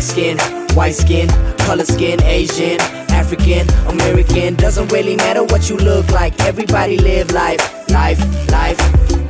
Black skin, white skin, color skin, Asian, African, American. Doesn't really matter what you look like. Everybody live life, life, life.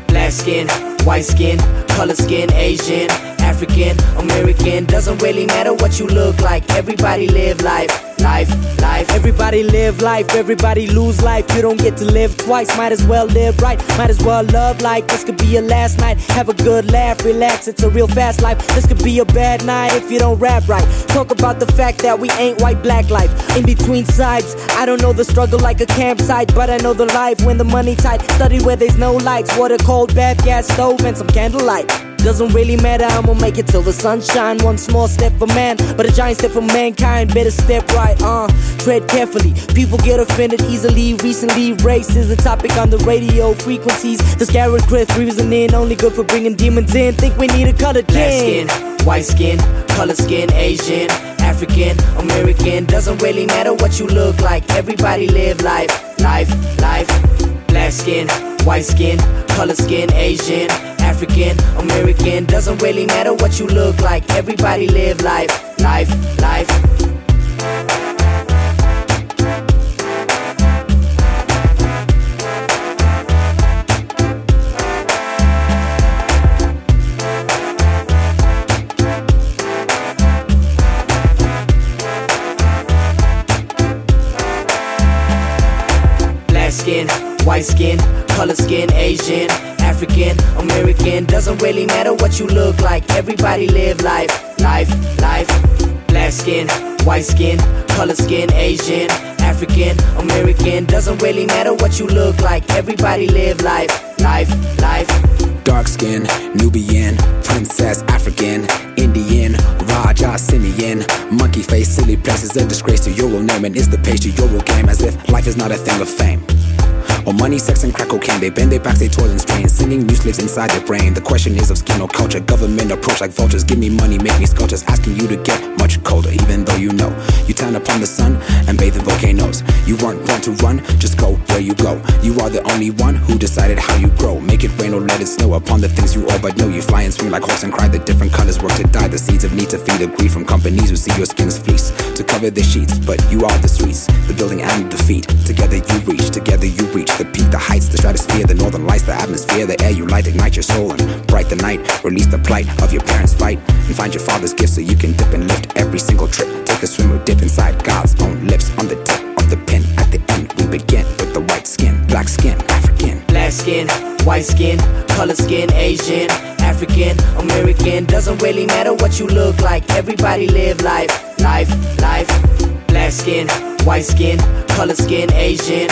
Black skin, white skin, color skin, Asian, African, American. Doesn't really matter what you look like. Everybody live life, life, life. Everybody live life, everybody lose life. You don't get to live twice. Might as well live right. Might as well love like this could be your last night. Have a good laugh, relax. It's a real fast life. This could be a bad night if you don't rap right. Talk about the fact that we ain't white black life. In between sides, I don't know the struggle like a campsite, but I know the life when the money tight. Study where there's no lights, water cold bath, gas stove, and some candlelight. Doesn't really matter, I'ma make it till the sunshine. One small step for man, but a giant step for mankind. Better step right, uh, tread carefully. People get offended easily. Recently, race is a topic on the radio frequencies. The Garrett Chris reasoning only good for bringing demons in. Think we need a colored Black skin, white skin, color skin, Asian, African, American. Doesn't really matter what you look like. Everybody live life, life, life. Black skin, white skin, color skin, Asian, African, American. Doesn't really matter what you look like. Everybody live life, life, life. Black skin, white skin, color skin, Asian, African, American. Doesn't really matter what you look like. Everybody live life, life, life. Black skin, white skin, color skin, Asian, African, American. Doesn't really matter what you look like. Everybody live life, life, life. Dark skin, Nubian, princess, African, Indian, Raja, Simeon, monkey face, silly places, a disgrace to your name, and is the page to your game as if life is not a thing of fame. Money, sex, and crack cocaine. They bend their backs, they toil and strain. Singing news lives inside their brain. The question is of skin or culture. Government approach like vultures. Give me money, make me sculptures. Asking you to get much colder, even though you know. You turn upon the sun and bathe in volcanoes. You weren't born to run, just go where you go. You are the only one who decided how you grow. Make it rain or let it snow upon the things you all but know. You fly and swing like horse and cry. The different colors work to dye. The seeds of need to feed a greed from companies who see your skin's fleece to cover their sheets. But you are the streets, the building and the feet. Together you reach, together you reach the peak, the heights, the stratosphere, the northern lights, the atmosphere, the air you light, ignite your soul and bright the night. Release the plight of your parents' fight and find your father's gift so you can dip and lift every single trip. Take a swim or dip inside God's own lips on the tip of the pen. At the end, we begin with the white skin, black skin, African. Black skin, white skin, color skin, Asian, African, American. Doesn't really matter what you look like. Everybody live life, life, life. Black skin, white skin, color skin, Asian,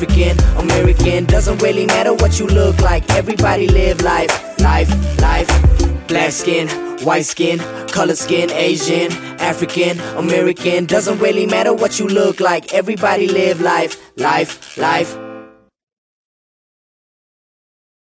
African, American. Doesn't really matter what you look like. Everybody live life, life, life. Black skin, white skin, color skin, Asian, African, American. Doesn't really matter what you look like. Everybody live life, life, life.